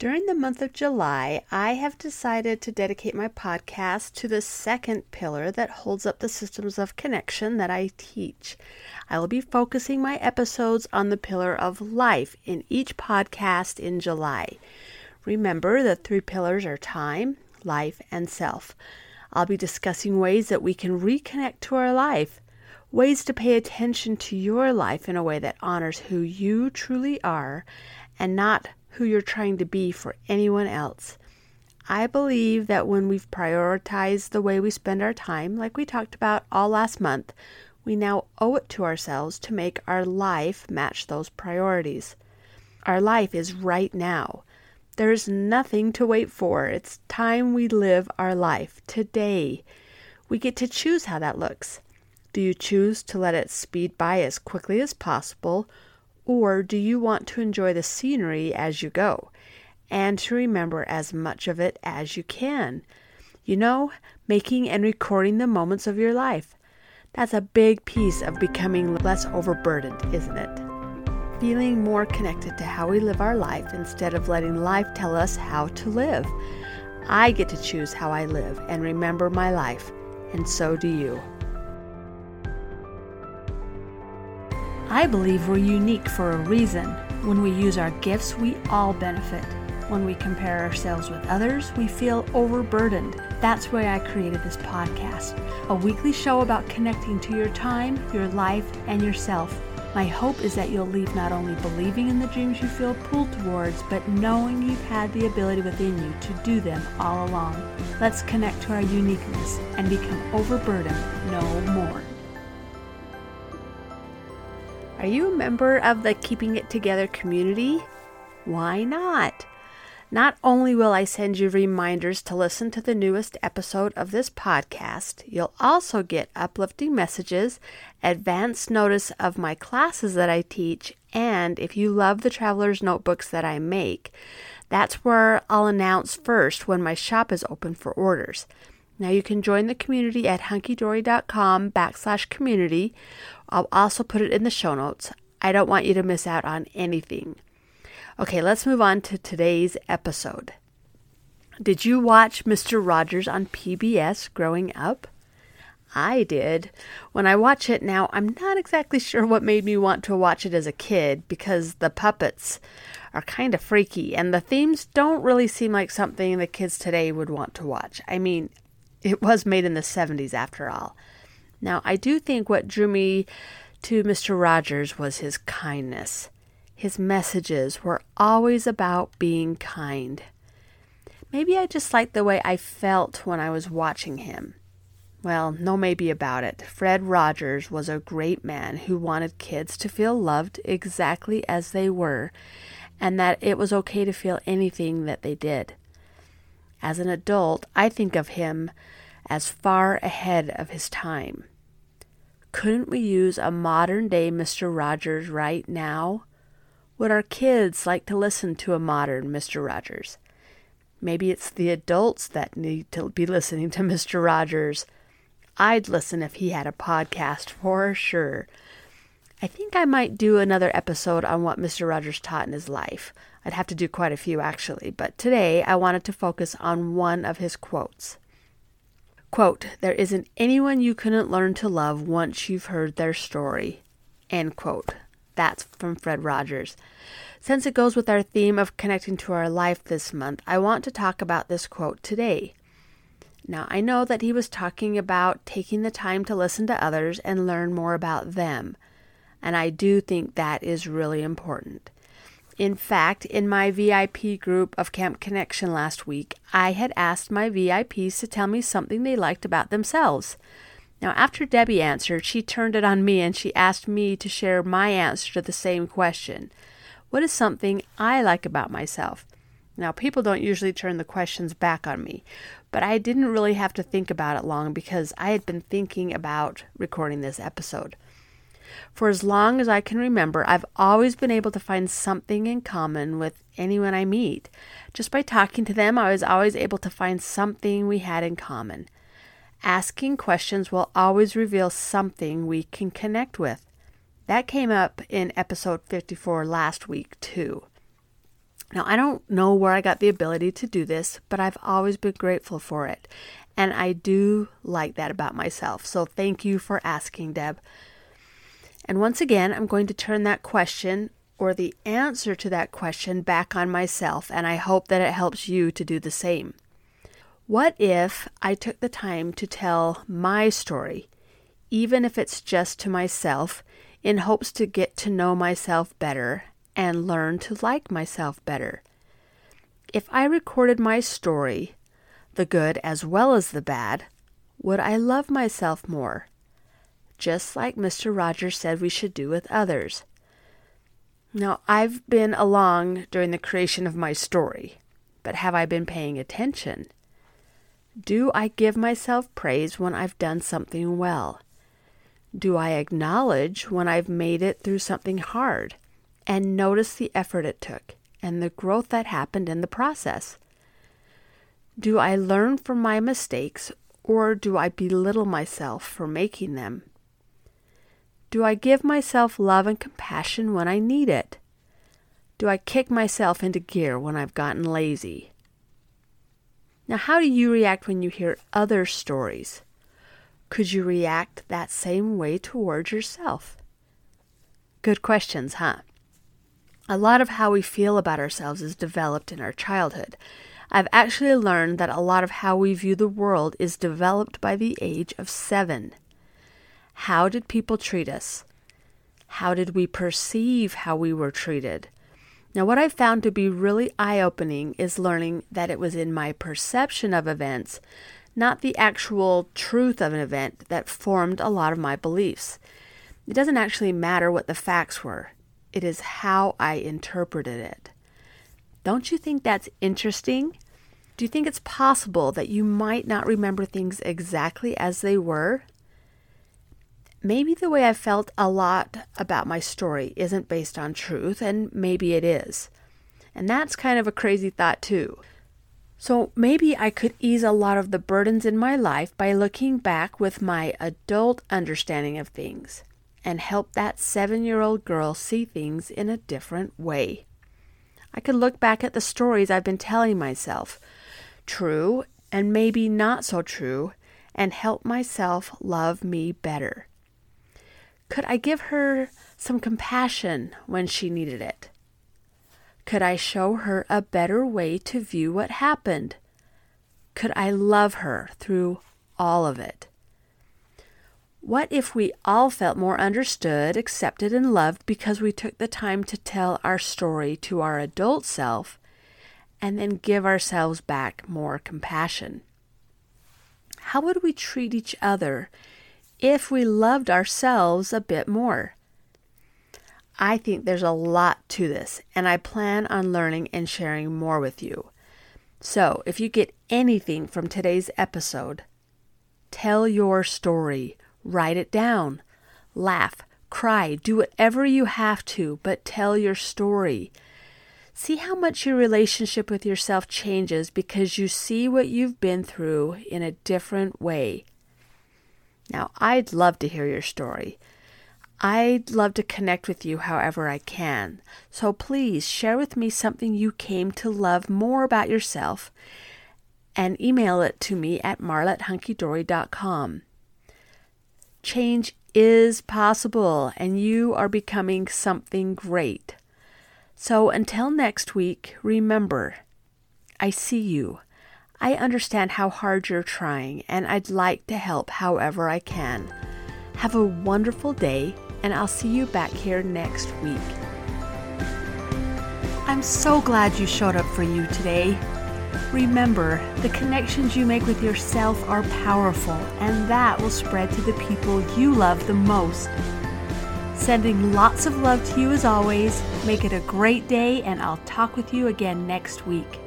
During the month of July, I have decided to dedicate my podcast to the second pillar that holds up the systems of connection that I teach. I will be focusing my episodes on the pillar of life in each podcast in July. Remember, the three pillars are time, life, and self. I'll be discussing ways that we can reconnect to our life, ways to pay attention to your life in a way that honors who you truly are and not who you're trying to be for anyone else. I believe that when we've prioritized the way we spend our time, like we talked about all last month, we now owe it to ourselves to make our life match those priorities. Our life is right now. There is nothing to wait for. It's time we live our life today. We get to choose how that looks. Do you choose to let it speed by as quickly as possible, or do you want to enjoy the scenery as you go and to remember as much of it as you can? You know, making and recording the moments of your life. That's a big piece of becoming less overburdened, isn't it? Feeling more connected to how we live our life instead of letting life tell us how to live. I get to choose how I live and remember my life, and so do you. I believe we're unique for a reason. When we use our gifts, we all benefit. When we compare ourselves with others, we feel overburdened. That's why I created this podcast a weekly show about connecting to your time, your life, and yourself. My hope is that you'll leave not only believing in the dreams you feel pulled towards, but knowing you've had the ability within you to do them all along. Let's connect to our uniqueness and become overburdened no more. Are you a member of the Keeping It Together community? Why not? Not only will I send you reminders to listen to the newest episode of this podcast, you'll also get uplifting messages, advance notice of my classes that I teach, and if you love the traveler's notebooks that I make, that's where I'll announce first when my shop is open for orders. Now you can join the community at hunkydory.com backslash community. I'll also put it in the show notes. I don't want you to miss out on anything. Okay, let's move on to today's episode. Did you watch Mr. Rogers on PBS growing up? I did. When I watch it now, I'm not exactly sure what made me want to watch it as a kid because the puppets are kind of freaky and the themes don't really seem like something the kids today would want to watch. I mean, it was made in the 70s after all. Now, I do think what drew me to Mr. Rogers was his kindness. His messages were always about being kind. Maybe I just liked the way I felt when I was watching him. Well, no maybe about it. Fred Rogers was a great man who wanted kids to feel loved exactly as they were, and that it was okay to feel anything that they did. As an adult, I think of him as far ahead of his time. Couldn't we use a modern day Mr. Rogers right now? Would our kids like to listen to a modern Mr. Rogers? Maybe it's the adults that need to be listening to Mr. Rogers. I'd listen if he had a podcast for sure. I think I might do another episode on what Mr. Rogers taught in his life. I'd have to do quite a few actually, but today I wanted to focus on one of his quotes. Quote, There isn't anyone you couldn't learn to love once you've heard their story. End quote. That's from Fred Rogers. Since it goes with our theme of connecting to our life this month, I want to talk about this quote today. Now, I know that he was talking about taking the time to listen to others and learn more about them, and I do think that is really important. In fact, in my VIP group of Camp Connection last week, I had asked my VIPs to tell me something they liked about themselves. Now, after Debbie answered, she turned it on me and she asked me to share my answer to the same question What is something I like about myself? Now, people don't usually turn the questions back on me, but I didn't really have to think about it long because I had been thinking about recording this episode. For as long as I can remember, I've always been able to find something in common with anyone I meet. Just by talking to them, I was always able to find something we had in common. Asking questions will always reveal something we can connect with. That came up in episode 54 last week, too. Now, I don't know where I got the ability to do this, but I've always been grateful for it. And I do like that about myself. So thank you for asking, Deb. And once again, I'm going to turn that question or the answer to that question back on myself, and I hope that it helps you to do the same. What if I took the time to tell my story, even if it's just to myself, in hopes to get to know myself better and learn to like myself better? If I recorded my story, the good as well as the bad, would I love myself more? Just like Mr. Rogers said we should do with others. Now, I've been along during the creation of my story, but have I been paying attention? Do I give myself praise when I've done something well? Do I acknowledge when I've made it through something hard and notice the effort it took and the growth that happened in the process? Do I learn from my mistakes or do I belittle myself for making them? Do I give myself love and compassion when I need it? Do I kick myself into gear when I've gotten lazy? Now, how do you react when you hear other stories? Could you react that same way towards yourself? Good questions, huh? A lot of how we feel about ourselves is developed in our childhood. I've actually learned that a lot of how we view the world is developed by the age of seven. How did people treat us? How did we perceive how we were treated? Now, what I've found to be really eye opening is learning that it was in my perception of events, not the actual truth of an event, that formed a lot of my beliefs. It doesn't actually matter what the facts were, it is how I interpreted it. Don't you think that's interesting? Do you think it's possible that you might not remember things exactly as they were? Maybe the way I felt a lot about my story isn't based on truth, and maybe it is. And that's kind of a crazy thought, too. So maybe I could ease a lot of the burdens in my life by looking back with my adult understanding of things and help that seven year old girl see things in a different way. I could look back at the stories I've been telling myself, true and maybe not so true, and help myself love me better. Could I give her some compassion when she needed it? Could I show her a better way to view what happened? Could I love her through all of it? What if we all felt more understood, accepted, and loved because we took the time to tell our story to our adult self and then give ourselves back more compassion? How would we treat each other if we loved ourselves a bit more. I think there's a lot to this, and I plan on learning and sharing more with you. So, if you get anything from today's episode, tell your story, write it down, laugh, cry, do whatever you have to, but tell your story. See how much your relationship with yourself changes because you see what you've been through in a different way. Now, I'd love to hear your story. I'd love to connect with you however I can. So please share with me something you came to love more about yourself and email it to me at marletthunkydory.com. Change is possible and you are becoming something great. So until next week, remember, I see you. I understand how hard you're trying, and I'd like to help however I can. Have a wonderful day, and I'll see you back here next week. I'm so glad you showed up for you today. Remember, the connections you make with yourself are powerful, and that will spread to the people you love the most. Sending lots of love to you as always. Make it a great day, and I'll talk with you again next week.